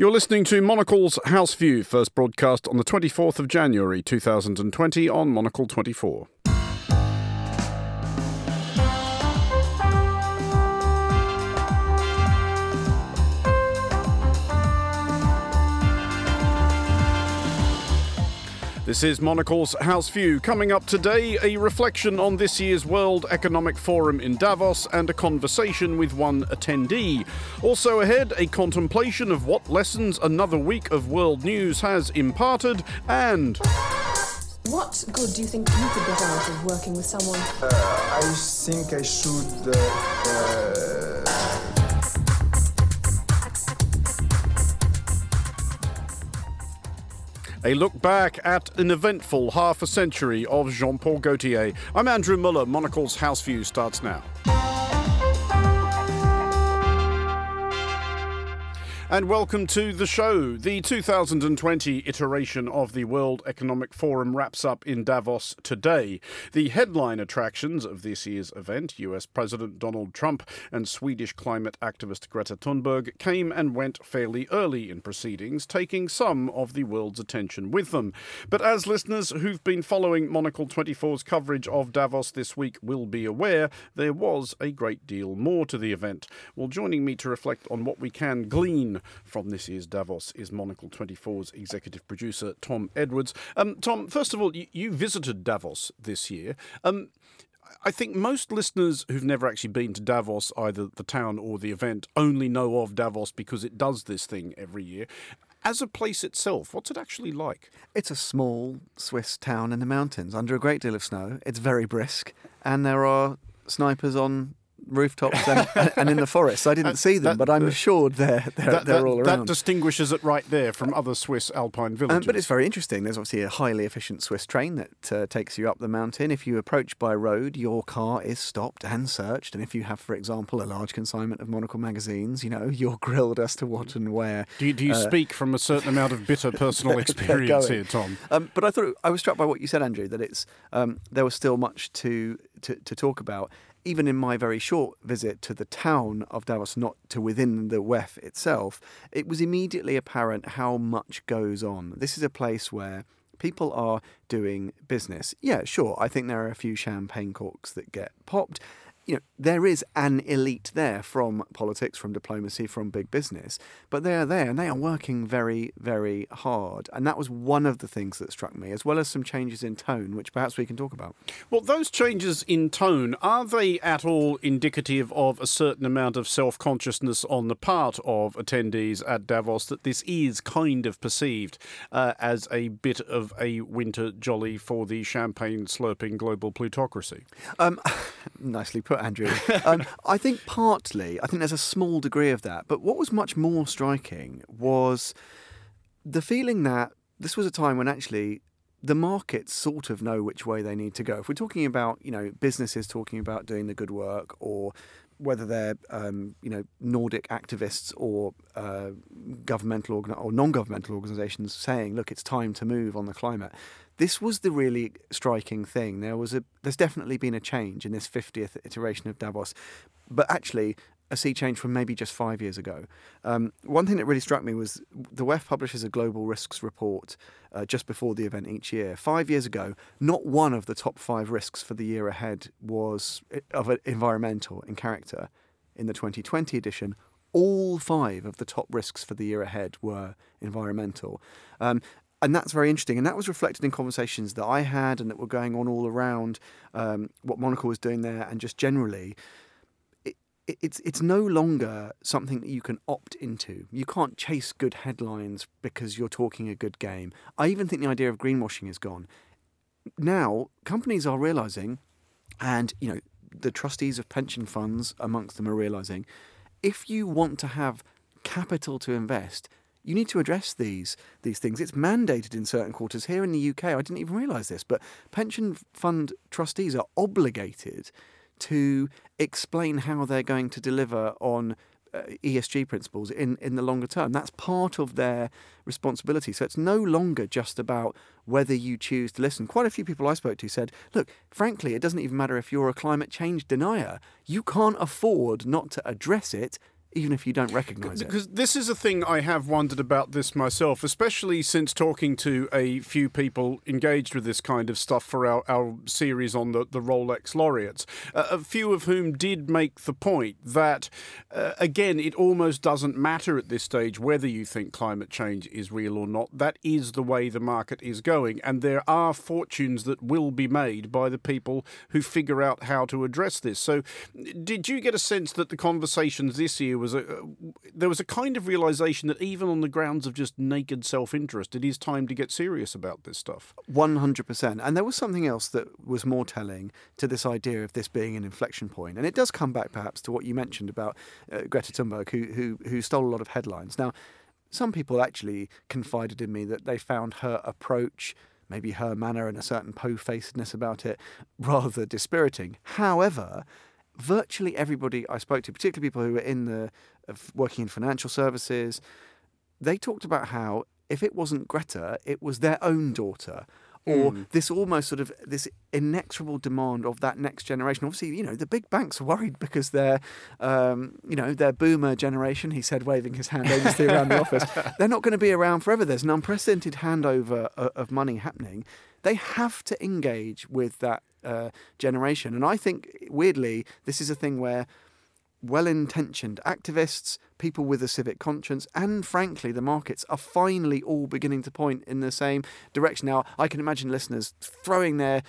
You're listening to Monocle's House View, first broadcast on the 24th of January 2020 on Monocle 24. This is Monocle's House View. Coming up today, a reflection on this year's World Economic Forum in Davos and a conversation with one attendee. Also ahead, a contemplation of what lessons another week of world news has imparted and. What good do you think you could get out of working with someone? Uh, I think I should. Uh, uh A look back at an eventful half a century of Jean Paul Gaultier. I'm Andrew Mueller. Monocle's House View starts now. And welcome to the show. The 2020 iteration of the World Economic Forum wraps up in Davos today. The headline attractions of this year's event, US President Donald Trump and Swedish climate activist Greta Thunberg, came and went fairly early in proceedings, taking some of the world's attention with them. But as listeners who've been following Monocle 24's coverage of Davos this week will be aware, there was a great deal more to the event. Well, joining me to reflect on what we can glean from this year's Davos is Monocle 24's executive producer, Tom Edwards. Um, Tom, first of all, you, you visited Davos this year. Um, I think most listeners who've never actually been to Davos, either the town or the event, only know of Davos because it does this thing every year. As a place itself, what's it actually like? It's a small Swiss town in the mountains under a great deal of snow. It's very brisk, and there are snipers on rooftops and, and, in the forest. I didn't see them, that, but I'm assured they're they're, that, they're all around. That distinguishes it right there from other Swiss alpine villages. Um, but it's very interesting. There's obviously a highly efficient Swiss train that uh, takes you up the mountain. If you approach by road, your car is stopped and searched. And if you have, for example, a large consignment of Monocle magazines, you know you're grilled as to what and where. Do you, do you uh, speak from a certain amount of bitter personal experience here, Tom? Um, but I thought I was struck by what you said, Andrew, that it's um, there was still much to, to, to talk about even in my very short visit to the town of Davos, not to within the WEF itself, it was immediately apparent how much goes on. This is a place where people are doing business. Yeah, sure, I think there are a few champagne corks that get popped you know, there is an elite there from politics, from diplomacy, from big business, but they are there and they are working very, very hard. And that was one of the things that struck me, as well as some changes in tone, which perhaps we can talk about. Well, those changes in tone, are they at all indicative of a certain amount of self consciousness on the part of attendees at Davos that this is kind of perceived uh, as a bit of a winter jolly for the champagne slurping global plutocracy? Um, nicely put. Andrew. Um, I think partly, I think there's a small degree of that. But what was much more striking was the feeling that this was a time when actually the markets sort of know which way they need to go. If we're talking about, you know, businesses talking about doing the good work or whether they're um, you know Nordic activists or uh, governmental organ- or non-governmental organisations saying, look, it's time to move on the climate. This was the really striking thing. There was a there's definitely been a change in this 50th iteration of Davos, but actually a sea change from maybe just five years ago. Um, one thing that really struck me was the WEF publishes a global risks report uh, just before the event each year. Five years ago, not one of the top five risks for the year ahead was of an environmental in character. In the 2020 edition, all five of the top risks for the year ahead were environmental. Um, and that's very interesting. And that was reflected in conversations that I had and that were going on all around um, what Monocle was doing there and just generally it's it's no longer something that you can opt into. You can't chase good headlines because you're talking a good game. I even think the idea of greenwashing is gone. Now, companies are realizing and you know the trustees of pension funds amongst them are realizing if you want to have capital to invest, you need to address these these things. It's mandated in certain quarters here in the UK. I didn't even realize this, but pension fund trustees are obligated to explain how they're going to deliver on uh, ESG principles in, in the longer term. That's part of their responsibility. So it's no longer just about whether you choose to listen. Quite a few people I spoke to said, look, frankly, it doesn't even matter if you're a climate change denier. You can't afford not to address it even if you don't recognise it. Because this is a thing I have wondered about this myself, especially since talking to a few people engaged with this kind of stuff for our, our series on the, the Rolex laureates. Uh, a few of whom did make the point that, uh, again, it almost doesn't matter at this stage whether you think climate change is real or not. That is the way the market is going, and there are fortunes that will be made by the people who figure out how to address this. So, did you get a sense that the conversations this year was a there was a kind of realization that even on the grounds of just naked self-interest, it is time to get serious about this stuff. One hundred percent. And there was something else that was more telling to this idea of this being an inflection point. point, and it does come back perhaps to what you mentioned about uh, Greta Thunberg, who who who stole a lot of headlines. Now, some people actually confided in me that they found her approach maybe her manner and a certain po-facedness about it rather dispiriting. However, virtually everybody I spoke to, particularly people who were in the working in financial services, they talked about how if it wasn't Greta, it was their own daughter or mm. this almost sort of this inexorable demand of that next generation. Obviously, you know, the big banks are worried because they're, um, you know, their boomer generation, he said, waving his hand aimlessly around the office, they're not going to be around forever. There's an unprecedented handover of money happening. They have to engage with that uh, generation. And I think, weirdly, this is a thing where well intentioned activists, people with a civic conscience, and frankly, the markets are finally all beginning to point in the same direction. Now, I can imagine listeners throwing their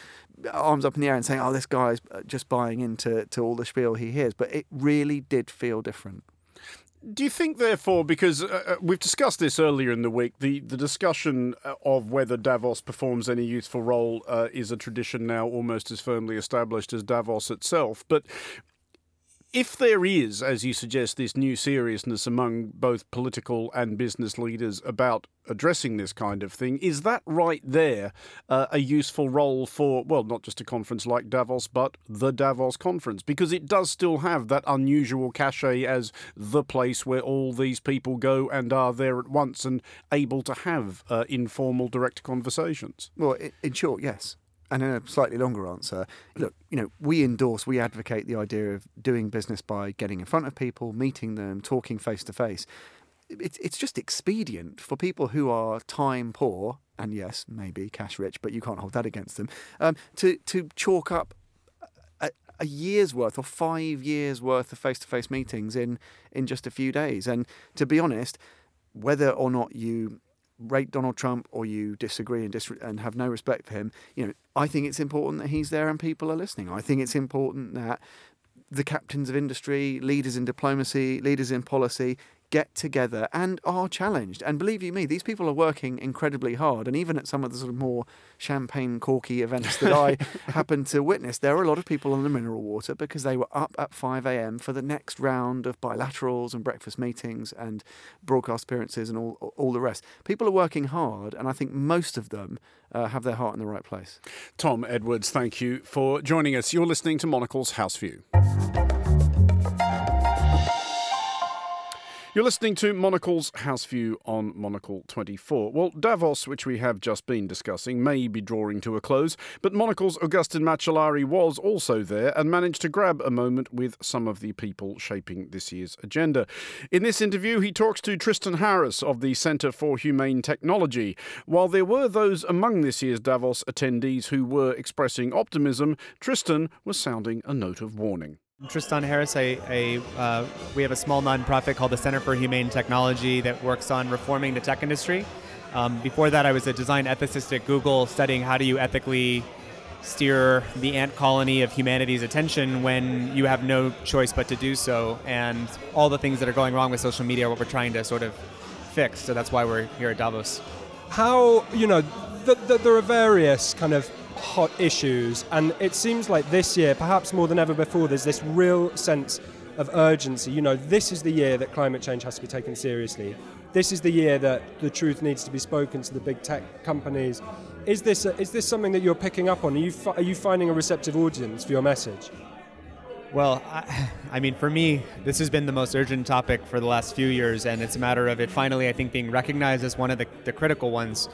arms up in the air and saying, oh, this guy's uh, just buying into to all the spiel he hears, but it really did feel different. Do you think, therefore, because uh, uh, we've discussed this earlier in the week, the, the discussion uh, of whether Davos performs any useful role uh, is a tradition now almost as firmly established as Davos itself. But if there is, as you suggest, this new seriousness among both political and business leaders about addressing this kind of thing, is that right there uh, a useful role for, well, not just a conference like Davos, but the Davos conference? Because it does still have that unusual cachet as the place where all these people go and are there at once and able to have uh, informal, direct conversations. Well, in short, yes. And a slightly longer answer, look, you know, we endorse, we advocate the idea of doing business by getting in front of people, meeting them, talking face to face. It's it's just expedient for people who are time poor and yes, maybe cash rich, but you can't hold that against them. Um, to to chalk up a, a year's worth or five years worth of face to face meetings in in just a few days. And to be honest, whether or not you rate Donald Trump or you disagree and, dis- and have no respect for him, you know, I think it's important that he's there and people are listening. I think it's important that the captains of industry, leaders in diplomacy, leaders in policy get together and are challenged. And believe you me, these people are working incredibly hard. And even at some of the sort of more champagne corky events that I happened to witness, there are a lot of people on the mineral water because they were up at 5 a.m. for the next round of bilaterals and breakfast meetings and broadcast appearances and all, all the rest. People are working hard, and I think most of them uh, have their heart in the right place. Tom Edwards, thank you for joining us. You're listening to Monocle's House View. You're listening to Monocle's House View on Monocle 24. Well, Davos, which we have just been discussing, may be drawing to a close, but Monocle's Augustin Macellari was also there and managed to grab a moment with some of the people shaping this year's agenda. In this interview, he talks to Tristan Harris of the Centre for Humane Technology. While there were those among this year's Davos attendees who were expressing optimism, Tristan was sounding a note of warning. Tristan Harris, uh, we have a small nonprofit called the Center for Humane Technology that works on reforming the tech industry. Um, before that, I was a design ethicist at Google, studying how do you ethically steer the ant colony of humanity's attention when you have no choice but to do so, and all the things that are going wrong with social media are what we're trying to sort of fix. So that's why we're here at Davos. How you know, the, the, there are various kind of hot issues. And it seems like this year, perhaps more than ever before, there's this real sense of urgency. You know, this is the year that climate change has to be taken seriously. This is the year that the truth needs to be spoken to the big tech companies. Is this, a, is this something that you're picking up on? Are you, fi- are you finding a receptive audience for your message? Well, I, I, mean, for me, this has been the most urgent topic for the last few years, and it's a matter of it finally, I think, being recognized as one of the, the critical ones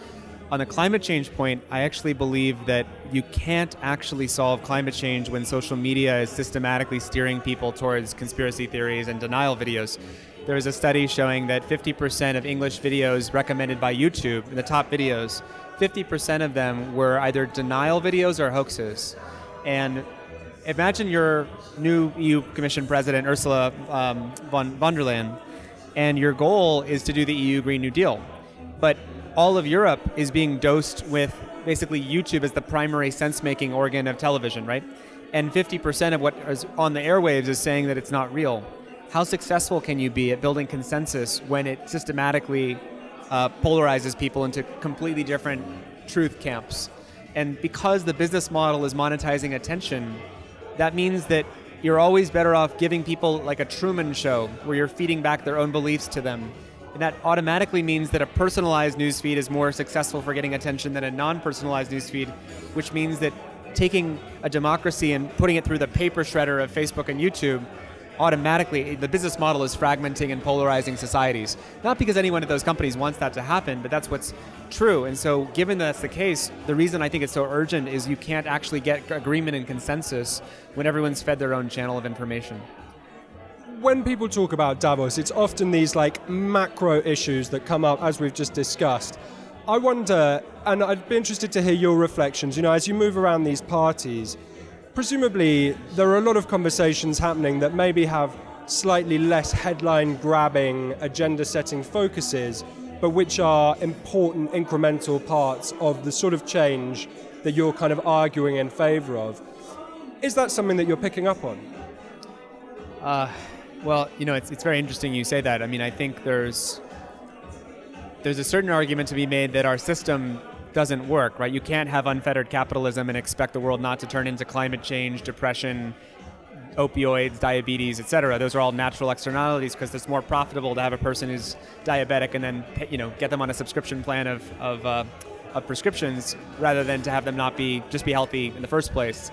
on the climate change point, I actually believe that you can't actually solve climate change when social media is systematically steering people towards conspiracy theories and denial videos. There was a study showing that 50% of English videos recommended by YouTube, in the top videos, 50% of them were either denial videos or hoaxes. And imagine your new EU Commission President, Ursula um, von, von der Leyen, and your goal is to do the EU Green New Deal. But all of Europe is being dosed with basically YouTube as the primary sense making organ of television, right? And 50% of what is on the airwaves is saying that it's not real. How successful can you be at building consensus when it systematically uh, polarizes people into completely different truth camps? And because the business model is monetizing attention, that means that you're always better off giving people like a Truman show where you're feeding back their own beliefs to them and that automatically means that a personalized newsfeed is more successful for getting attention than a non personalized newsfeed, which means that taking a democracy and putting it through the paper shredder of Facebook and YouTube automatically the business model is fragmenting and polarizing societies. Not because anyone at those companies wants that to happen but that's what's true. And so given that's the case the reason i think it's so urgent is you can't actually get agreement and consensus when everyone's fed their own channel of information when people talk about Davos, it's often these like macro issues that come up as we've just discussed. I wonder, and I'd be interested to hear your reflections. You know, as you move around these parties, presumably there are a lot of conversations happening that maybe have slightly less headline grabbing, agenda setting focuses, but which are important incremental parts of the sort of change that you're kind of arguing in favor of. Is that something that you're picking up on? Uh, well, you know, it's, it's very interesting you say that. I mean, I think there's there's a certain argument to be made that our system doesn't work, right? You can't have unfettered capitalism and expect the world not to turn into climate change, depression, opioids, diabetes, etc. Those are all natural externalities because it's more profitable to have a person who's diabetic and then you know get them on a subscription plan of of, uh, of prescriptions rather than to have them not be just be healthy in the first place.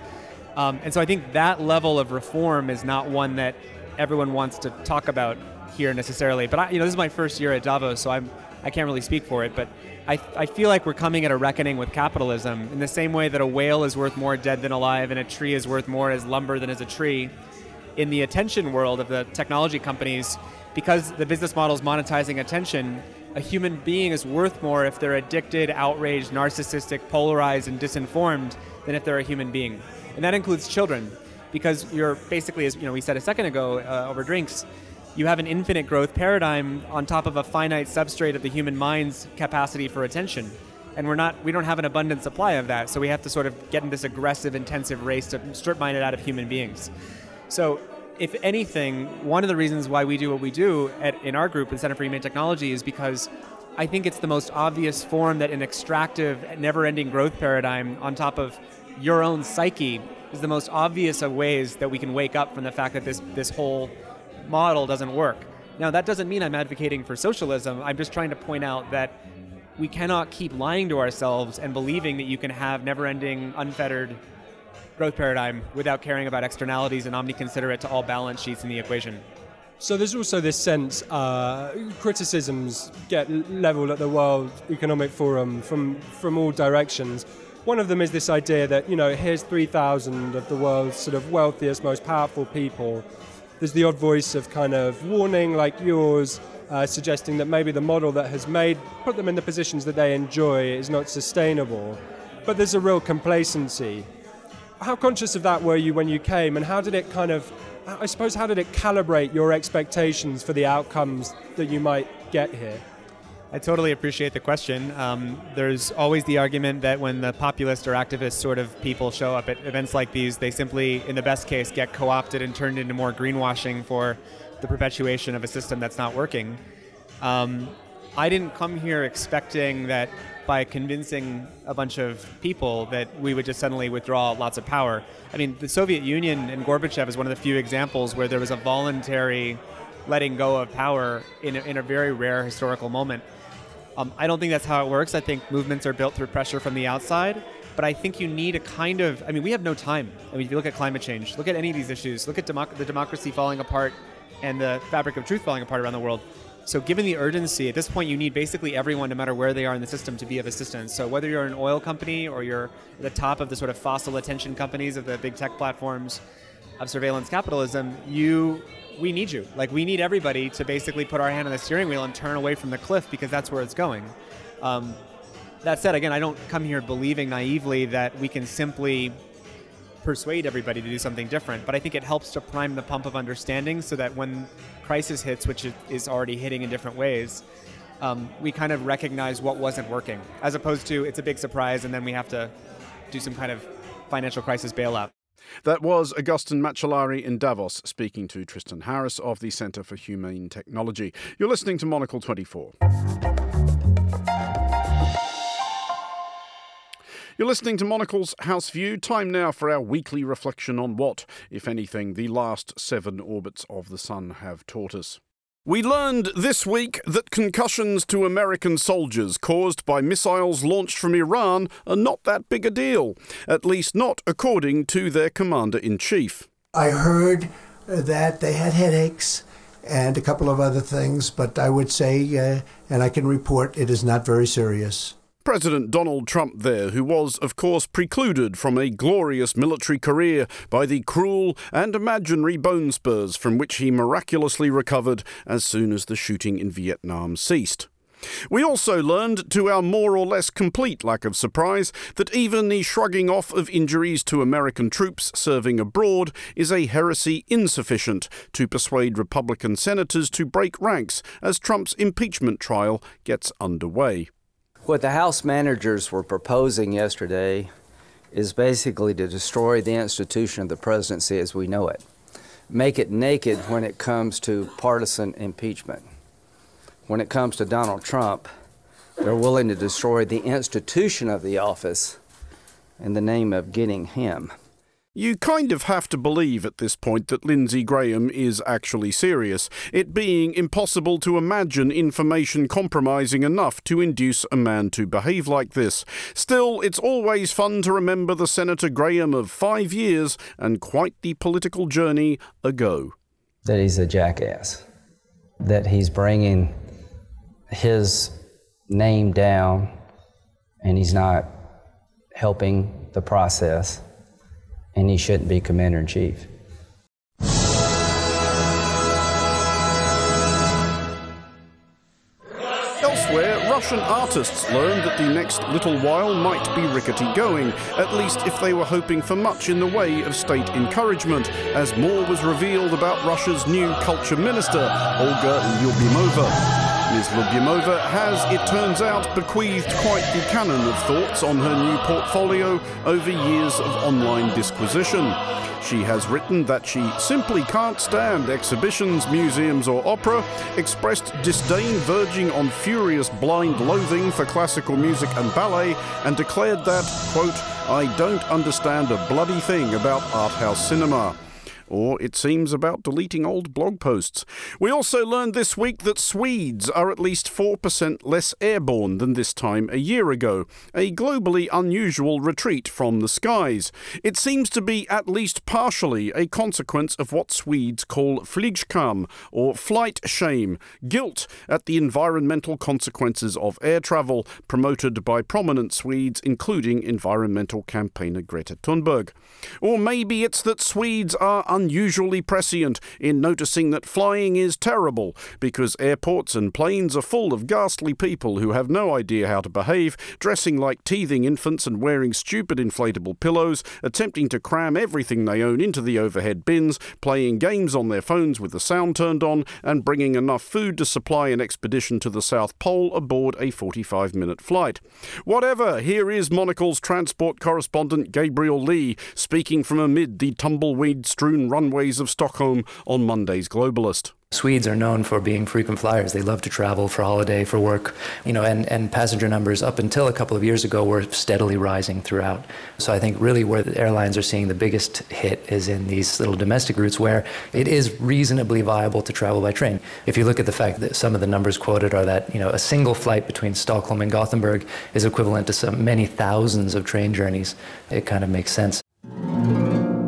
Um, and so I think that level of reform is not one that everyone wants to talk about here necessarily. But I, you know, this is my first year at Davos, so I'm I can't really speak for it. But I, I feel like we're coming at a reckoning with capitalism in the same way that a whale is worth more dead than alive, and a tree is worth more as lumber than as a tree. In the attention world of the technology companies, because the business model is monetizing attention, a human being is worth more if they're addicted, outraged, narcissistic, polarized, and disinformed than if they're a human being. And that includes children because you're basically, as you know, we said a second ago uh, over drinks, you have an infinite growth paradigm on top of a finite substrate of the human mind's capacity for attention. And we're not, we don't have an abundant supply of that, so we have to sort of get in this aggressive, intensive race to strip mine it out of human beings. So, if anything, one of the reasons why we do what we do at, in our group, the Center for Humane Technology, is because I think it's the most obvious form that an extractive, never ending growth paradigm on top of your own psyche is the most obvious of ways that we can wake up from the fact that this, this whole model doesn't work. Now, that doesn't mean I'm advocating for socialism. I'm just trying to point out that we cannot keep lying to ourselves and believing that you can have never ending, unfettered growth paradigm without caring about externalities and omni-considerate to all balance sheets in the equation. So there's also this sense uh, criticisms get leveled at the World Economic Forum from from all directions. One of them is this idea that, you know, here's 3,000 of the world's sort of wealthiest, most powerful people. There's the odd voice of kind of warning like yours, uh, suggesting that maybe the model that has made, put them in the positions that they enjoy is not sustainable. But there's a real complacency. How conscious of that were you when you came, and how did it kind of, I suppose, how did it calibrate your expectations for the outcomes that you might get here? I totally appreciate the question. Um, there's always the argument that when the populist or activist sort of people show up at events like these, they simply, in the best case, get co opted and turned into more greenwashing for the perpetuation of a system that's not working. Um, I didn't come here expecting that by convincing a bunch of people that we would just suddenly withdraw lots of power. I mean, the Soviet Union and Gorbachev is one of the few examples where there was a voluntary letting go of power in a, in a very rare historical moment. Um, I don't think that's how it works. I think movements are built through pressure from the outside. But I think you need a kind of, I mean, we have no time. I mean, if you look at climate change, look at any of these issues, look at democ- the democracy falling apart and the fabric of truth falling apart around the world. So, given the urgency, at this point, you need basically everyone, no matter where they are in the system, to be of assistance. So, whether you're an oil company or you're at the top of the sort of fossil attention companies of the big tech platforms of surveillance capitalism, you we need you. Like, we need everybody to basically put our hand on the steering wheel and turn away from the cliff because that's where it's going. Um, that said, again, I don't come here believing naively that we can simply persuade everybody to do something different, but I think it helps to prime the pump of understanding so that when crisis hits, which is already hitting in different ways, um, we kind of recognize what wasn't working, as opposed to it's a big surprise and then we have to do some kind of financial crisis bailout. That was Augustin Macellari in Davos speaking to Tristan Harris of the Centre for Humane Technology. You're listening to Monocle 24. You're listening to Monocle's House View. Time now for our weekly reflection on what, if anything, the last seven orbits of the Sun have taught us. We learned this week that concussions to American soldiers caused by missiles launched from Iran are not that big a deal, at least not according to their commander in chief. I heard that they had headaches and a couple of other things, but I would say, uh, and I can report, it is not very serious. President Donald Trump there, who was, of course, precluded from a glorious military career by the cruel and imaginary bone spurs from which he miraculously recovered as soon as the shooting in Vietnam ceased. We also learned, to our more or less complete lack of surprise, that even the shrugging off of injuries to American troops serving abroad is a heresy insufficient to persuade Republican senators to break ranks as Trump's impeachment trial gets underway. What the House managers were proposing yesterday is basically to destroy the institution of the presidency as we know it, make it naked when it comes to partisan impeachment. When it comes to Donald Trump, they're willing to destroy the institution of the office in the name of getting him. You kind of have to believe at this point that Lindsey Graham is actually serious, it being impossible to imagine information compromising enough to induce a man to behave like this. Still, it's always fun to remember the Senator Graham of five years and quite the political journey ago. That he's a jackass, that he's bringing his name down and he's not helping the process and he shouldn't be commander in chief. Elsewhere, Russian artists learned that the next little while might be rickety going, at least if they were hoping for much in the way of state encouragement, as more was revealed about Russia's new culture minister, Olga Lyubimova. Ms. Lyubimova has, it turns out, bequeathed quite the canon of thoughts on her new portfolio over years of online disquisition. She has written that she simply can't stand exhibitions, museums, or opera, expressed disdain verging on furious blind loathing for classical music and ballet, and declared that, quote, I don't understand a bloody thing about art house cinema or it seems about deleting old blog posts. We also learned this week that Swedes are at least 4% less airborne than this time a year ago, a globally unusual retreat from the skies. It seems to be at least partially a consequence of what Swedes call flygskam, or flight shame, guilt at the environmental consequences of air travel, promoted by prominent Swedes, including environmental campaigner Greta Thunberg. Or maybe it's that Swedes are unusually prescient in noticing that flying is terrible because airports and planes are full of ghastly people who have no idea how to behave, dressing like teething infants and wearing stupid inflatable pillows, attempting to cram everything they own into the overhead bins, playing games on their phones with the sound turned on, and bringing enough food to supply an expedition to the South Pole aboard a 45 minute flight. Whatever, here is Monocle's transport correspondent Gabriel Leigh speaking from amid the tumbleweed strewn runways of Stockholm on Monday's Globalist. Swedes are known for being frequent flyers. They love to travel for holiday, for work, you know, and, and passenger numbers up until a couple of years ago were steadily rising throughout. So I think really where the airlines are seeing the biggest hit is in these little domestic routes where it is reasonably viable to travel by train. If you look at the fact that some of the numbers quoted are that, you know, a single flight between Stockholm and Gothenburg is equivalent to some many thousands of train journeys, it kind of makes sense.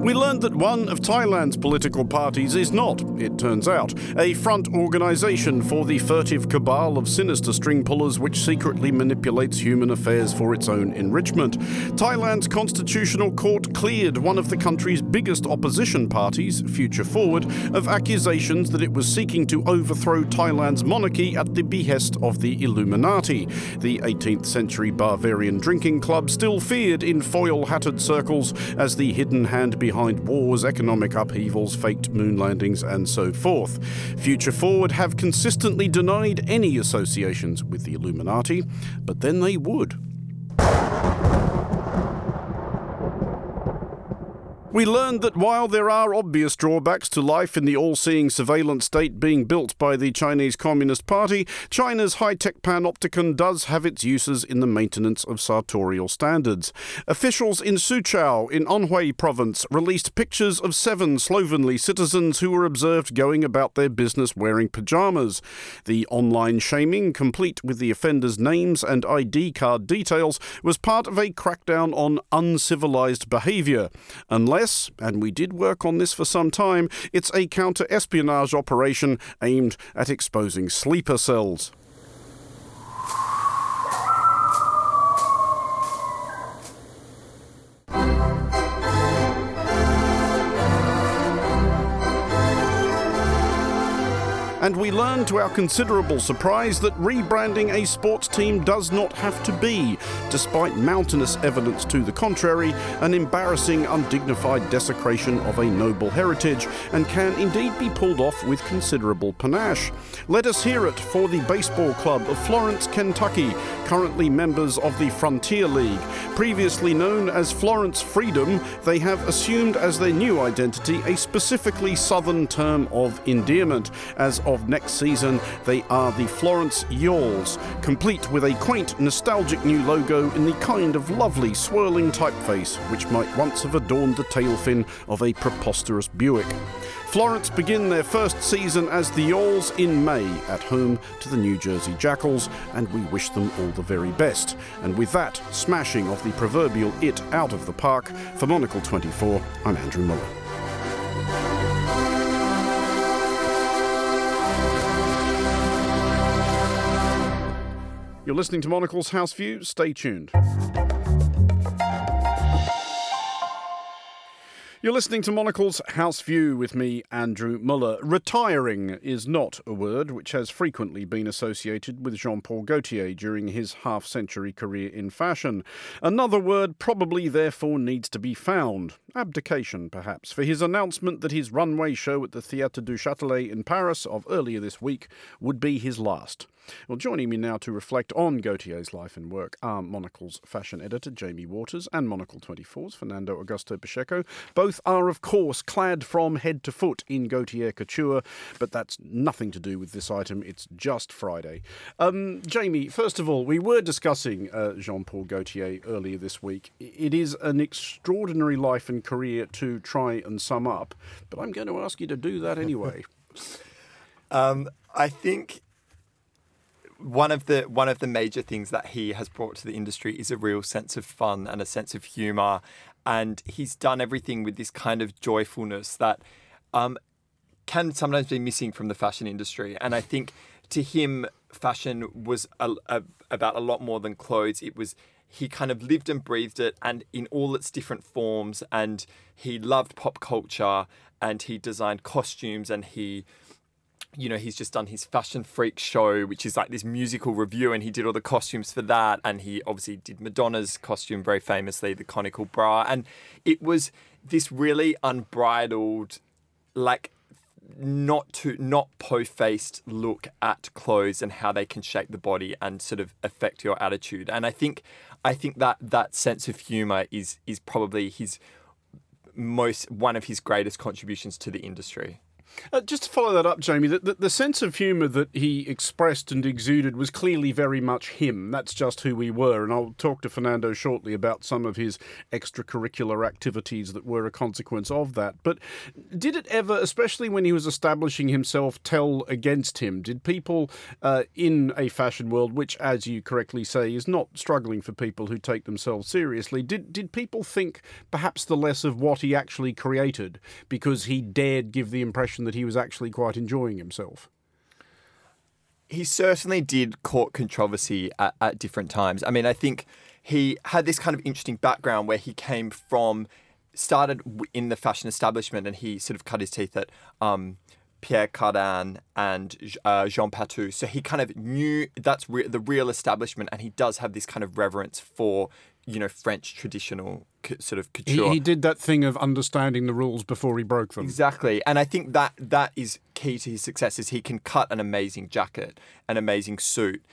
We learned that one of Thailand's political parties is not, it turns out, a front organisation for the furtive cabal of sinister string pullers which secretly manipulates human affairs for its own enrichment. Thailand's constitutional court cleared one of the country's biggest opposition parties, Future Forward, of accusations that it was seeking to overthrow Thailand's monarchy at the behest of the Illuminati. The 18th century Bavarian drinking club still feared in foil hatted circles as the hidden hand behind wars, economic upheavals, faked moon landings, and so forth. Future Forward have consistently denied any associations with the Illuminati, but then they would. We learned that while there are obvious drawbacks to life in the all seeing surveillance state being built by the Chinese Communist Party, China's high tech panopticon does have its uses in the maintenance of sartorial standards. Officials in Suzhou, in Anhui province, released pictures of seven slovenly citizens who were observed going about their business wearing pyjamas. The online shaming, complete with the offenders' names and ID card details, was part of a crackdown on uncivilized behaviour. Unless and we did work on this for some time, it's a counter espionage operation aimed at exposing sleeper cells. And we learn to our considerable surprise that rebranding a sports team does not have to be, despite mountainous evidence to the contrary, an embarrassing, undignified desecration of a noble heritage, and can indeed be pulled off with considerable panache. Let us hear it for the baseball club of Florence, Kentucky, currently members of the Frontier League. Previously known as Florence Freedom, they have assumed as their new identity a specifically southern term of endearment, as of of next season, they are the Florence Y'alls, complete with a quaint, nostalgic new logo in the kind of lovely swirling typeface which might once have adorned the tail fin of a preposterous Buick. Florence begin their first season as the Y'alls in May at home to the New Jersey Jackals, and we wish them all the very best. And with that smashing of the proverbial it out of the park, for Monocle 24, I'm Andrew Mueller. You're listening to Monocle's House View. Stay tuned. You're listening to Monocle's House View with me, Andrew Mueller. Retiring is not a word which has frequently been associated with Jean Paul Gaultier during his half century career in fashion. Another word probably therefore needs to be found abdication, perhaps, for his announcement that his runway show at the Theatre du Châtelet in Paris of earlier this week would be his last. Well, joining me now to reflect on Gaultier's life and work are Monocle's fashion editor Jamie Waters and Monocle 24's Fernando Augusto Pacheco. Both are, of course, clad from head to foot in Gaultier couture, but that's nothing to do with this item. It's just Friday. Um, Jamie, first of all, we were discussing uh, Jean Paul Gaultier earlier this week. It is an extraordinary life and career to try and sum up, but I'm going to ask you to do that anyway. um, I think one of the one of the major things that he has brought to the industry is a real sense of fun and a sense of humor, and he's done everything with this kind of joyfulness that um, can sometimes be missing from the fashion industry. And I think to him, fashion was a, a, about a lot more than clothes. It was he kind of lived and breathed it, and in all its different forms. And he loved pop culture, and he designed costumes, and he you know, he's just done his Fashion Freak show, which is like this musical review, and he did all the costumes for that. And he obviously did Madonna's costume very famously, the conical bra. And it was this really unbridled, like, not to not po-faced look at clothes and how they can shape the body and sort of affect your attitude. And I think I think that that sense of humor is is probably his most one of his greatest contributions to the industry. Uh, just to follow that up, Jamie, the, the, the sense of humour that he expressed and exuded was clearly very much him. That's just who we were. And I'll talk to Fernando shortly about some of his extracurricular activities that were a consequence of that. But did it ever, especially when he was establishing himself, tell against him? Did people uh, in a fashion world, which, as you correctly say, is not struggling for people who take themselves seriously, did, did people think perhaps the less of what he actually created because he dared give the impression that he was actually quite enjoying himself? he certainly did court controversy at, at, different times. I mean, I think he had this kind of interesting background where he came from, started in the fashion establishment, and he sort of cut his teeth at um, Pierre Cardin and uh, Jean Patou. So he kind of knew that's re- the real establishment, and he does have this kind of reverence for you know French traditional sort of couture. He, he, did that thing of understanding the rules before he broke them. Exactly, and I think that that is key to his success. Is he can cut an amazing jacket, an amazing suit,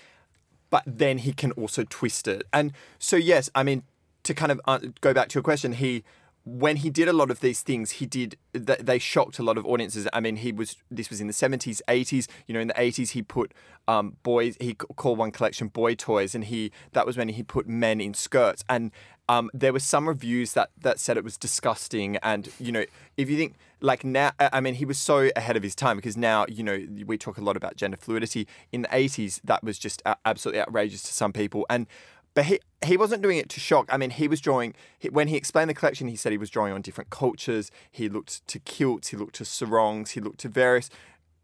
but then he can also twist it. And so yes, I mean to kind of uh, go back to your question, he when he did a lot of these things, he did they shocked a lot of audiences. I mean, he was this was in the seventies, eighties. You know, in the eighties, he put um, boys. He called one collection "boy toys," and he that was when he put men in skirts. And um, there were some reviews that that said it was disgusting. And you know, if you think like now, I mean, he was so ahead of his time because now you know we talk a lot about gender fluidity. In the eighties, that was just absolutely outrageous to some people. And but he he wasn't doing it to shock. I mean, he was drawing when he explained the collection. He said he was drawing on different cultures. He looked to kilts. He looked to sarongs. He looked to various.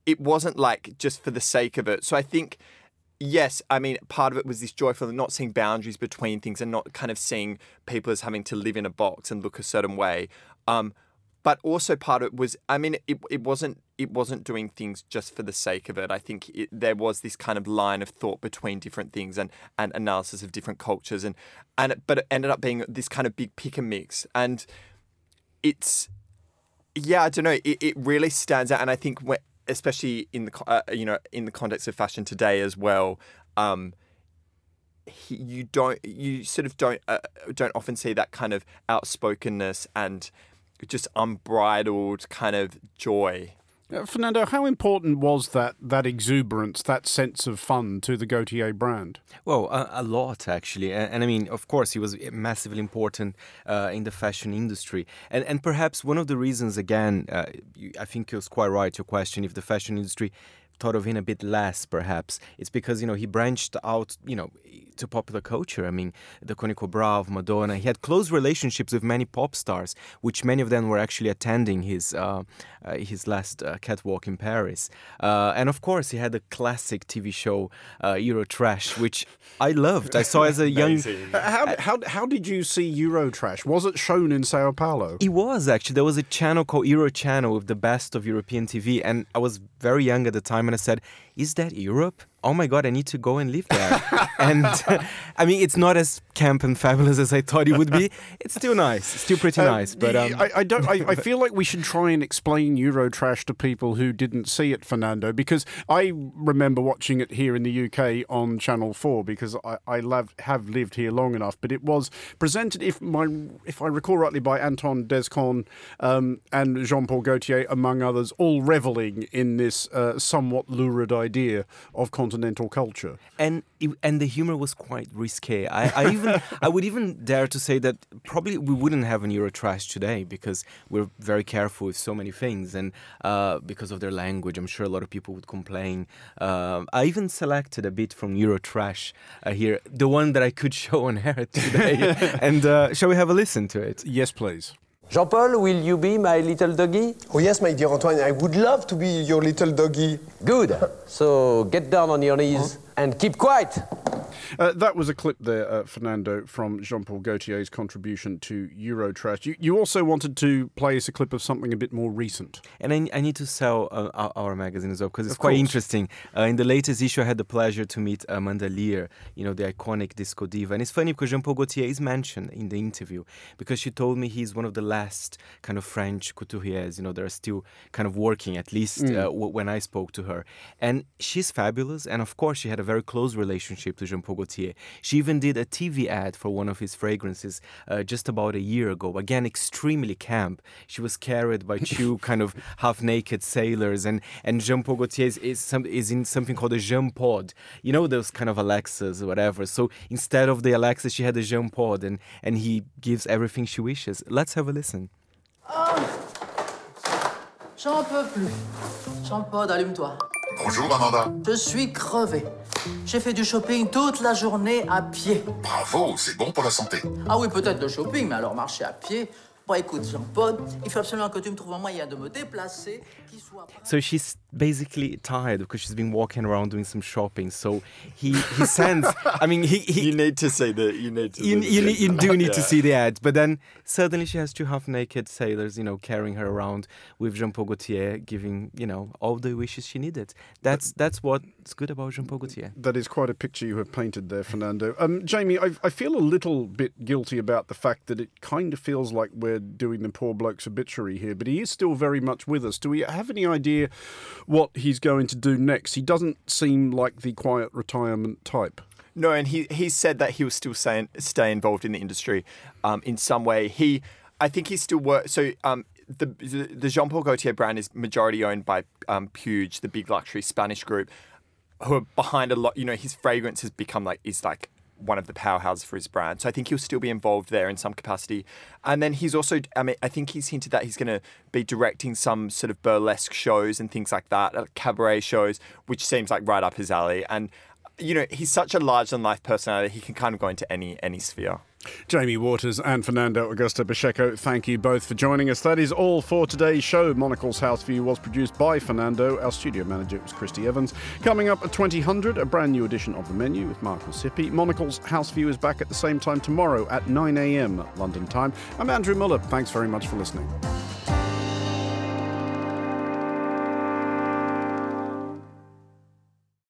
It wasn't like just for the sake of it. So I think, yes, I mean, part of it was this joyful not seeing boundaries between things and not kind of seeing people as having to live in a box and look a certain way. Um, but also part of it was i mean it, it wasn't it wasn't doing things just for the sake of it. I think it, there was this kind of line of thought between different things and and analysis of different cultures and and it, but it ended up being this kind of big pick and mix. And it's yeah i don't know. It, it really stands out. And i think when, especially in the uh, you know in the context of fashion today as well um, you don't you sort of don't uh, don't often see that kind of outspokenness and just unbridled kind of joy. Uh, Fernando, how important was that that exuberance, that sense of fun to the Gaultier brand? Well, a, a lot actually, and, and, I mean, of course, he was massively important uh, in the fashion industry, and and perhaps one of the reasons, again, uh, I think it was quite right your question, if the fashion industry thought of him a bit less, perhaps. It's because, you know, he branched out, you know, to popular culture. I mean, the Conico Bra of Madonna. He had close relationships with many pop stars, which many of them were actually attending his uh, uh, his last uh, catwalk in Paris. Uh, and of course, he had a classic TV show, uh, Eurotrash, which I loved. I saw as a young. how, how, how did you see Eurotrash? Was it shown in Sao Paulo? It was actually. There was a channel called Euro Channel with the best of European TV, and I was very young at the time, and said, "Is that Europe?" oh my god, I need to go and live there. and I mean, it's not as camp and fabulous as I thought it would be. It's still nice, it's still pretty uh, nice. But um... I, I, don't. I, I, feel like we should try and explain Eurotrash to people who didn't see it, Fernando, because I remember watching it here in the UK on Channel Four because I, I love, have lived here long enough. But it was presented, if my if I recall rightly, by Antoine de Caunes um, and Jean Paul Gaultier, among others, all reveling in this uh, somewhat lurid idea of continental culture. And and the humor was quite risque. I, I even I would even dare to say that probably we wouldn't have an Eurotrash today because we're very careful with so many things, and uh, because of their language, I'm sure a lot of people would complain. Uh, I even selected a bit from Eurotrash uh, here, the one that I could show on air today. and uh, shall we have a listen to it? Yes, please. Jean Paul, will you be my little doggy? Oh, yes, my dear Antoine, I would love to be your little doggy. Good. So get down on your knees? And keep quiet. Uh, that was a clip there, uh, Fernando, from Jean Paul Gaultier's contribution to Eurotrash. You, you also wanted to play us a clip of something a bit more recent. And I, I need to sell uh, our, our, magazine as well because it's of quite course. interesting. Uh, in the latest issue, I had the pleasure to meet Amanda Lear, you know, the iconic disco diva. And it's funny because Jean Paul Gaultier is mentioned in the interview because she told me he's one of the last kind of French couturiers, you know, that are still kind of working, at least mm. Uh, w- when I spoke to her. And she's fabulous. And of course, she had a very close relationship to Jean Paul Paul Gaultier. She even did a TV ad for one of his fragrances uh, just about a year ago. Again, extremely camp. She was carried by two kind of half-naked sailors, and and Jean Paul Gaultier is is, some, is in something called a Jean Pod. You know those kind of Alexas or whatever. So instead of the Alexa, she had a Jean Pod, and and he gives everything she wishes. Let's have a listen. Oh. J'en peux plus. Jean-Paul, allume-toi. Bonjour Amanda. Je suis crevé. J'ai fait du shopping toute la journée à pied. Bravo, c'est bon pour la santé. Ah oui, peut-être le shopping, mais alors marcher à pied. Bon, écoute, Jean-Paul, il faut absolument que tu me trouves un moyen de me déplacer qui soit. So she's basically tired because she's been walking around doing some shopping. So he he sends. I mean, he, he you need to see the you need to you, you, need- you do need to see the ad. But then suddenly she has two half-naked sailors, you know, carrying her around with Jean-Paul Gaultier, giving you know all the wishes she needed. That's that's what's good about Jean-Paul Gaultier. That is quite a picture you have painted there, Fernando. Um, Jamie, I, I feel a little bit guilty about the fact that it kind of feels like we're doing the poor bloke's obituary here, but he is still very much with us. Do we have any idea what he's going to do next? He doesn't seem like the quiet retirement type. No, and he he said that he will still stay stay involved in the industry, um, in some way. He, I think he still works. So um, the the, the Jean Paul Gaultier brand is majority owned by um, Puig, the big luxury Spanish group, who are behind a lot. You know, his fragrance has become like is like one of the powerhouses for his brand. So I think he'll still be involved there in some capacity. And then he's also, I mean, I think he's hinted that he's going to be directing some sort of burlesque shows and things like that, uh, cabaret shows, which seems like right up his alley. And you know, he's such a large than life personality. He can kind of go into any any sphere. Jamie Waters and Fernando Augusto Pacheco, thank you both for joining us. That is all for today's show. Monocle's House View was produced by Fernando. Our studio manager was Christy Evans. Coming up at 2000, a brand new edition of The Menu with Markus Hippi. Monocle's House View is back at the same time tomorrow at 9am London time. I'm Andrew Mueller. Thanks very much for listening.